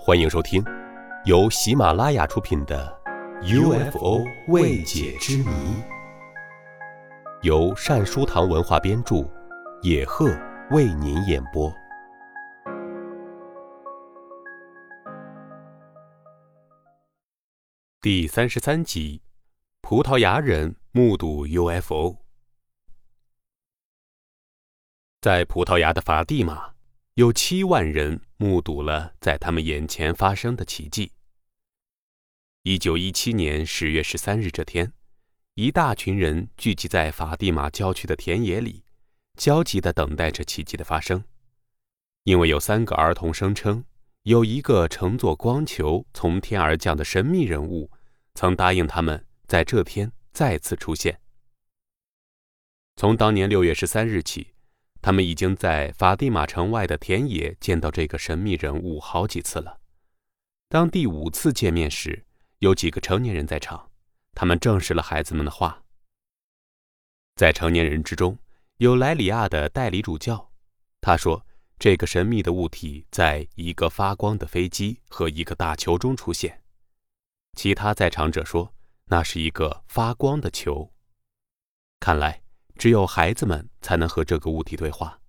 欢迎收听，由喜马拉雅出品的《UFO 未解之谜》，由善书堂文化编著，野鹤为您演播。第三十三集：葡萄牙人目睹 UFO。在葡萄牙的法蒂玛，有七万人目睹了在他们眼前发生的奇迹。一九一七年十月十三日这天，一大群人聚集在法蒂玛郊区的田野里，焦急地等待着奇迹的发生。因为有三个儿童声称，有一个乘坐光球从天而降的神秘人物，曾答应他们在这天再次出现。从当年六月十三日起。他们已经在法蒂玛城外的田野见到这个神秘人物好几次了。当第五次见面时，有几个成年人在场，他们证实了孩子们的话。在成年人之中，有莱里亚的代理主教，他说这个神秘的物体在一个发光的飞机和一个大球中出现。其他在场者说那是一个发光的球。看来。只有孩子们才能和这个物体对话。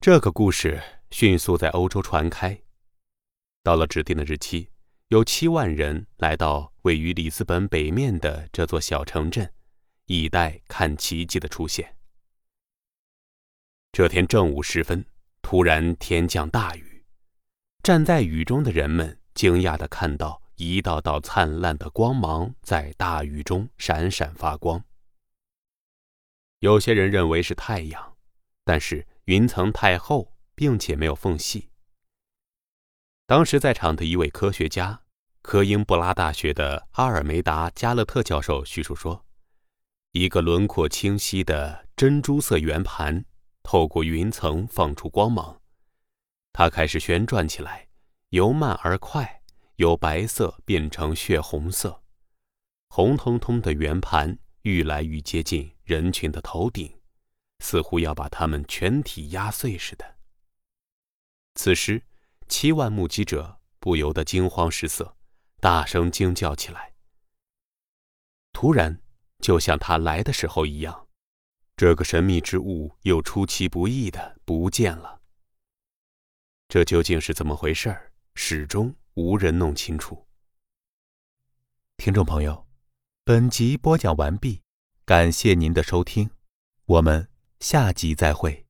这个故事迅速在欧洲传开。到了指定的日期，有七万人来到位于里斯本北面的这座小城镇，以待看奇迹的出现。这天正午时分，突然天降大雨，站在雨中的人们惊讶地看到一道道灿烂的光芒在大雨中闪闪发光。有些人认为是太阳，但是云层太厚，并且没有缝隙。当时在场的一位科学家，科英布拉大学的阿尔梅达加勒特教授叙述说：“一个轮廓清晰的珍珠色圆盘透过云层放出光芒，它开始旋转起来，由慢而快，由白色变成血红色，红彤彤的圆盘愈来愈接近。”人群的头顶，似乎要把他们全体压碎似的。此时，七万目击者不由得惊慌失色，大声惊叫起来。突然，就像他来的时候一样，这个神秘之物又出其不意的不见了。这究竟是怎么回事儿？始终无人弄清楚。听众朋友，本集播讲完毕。感谢您的收听，我们下集再会。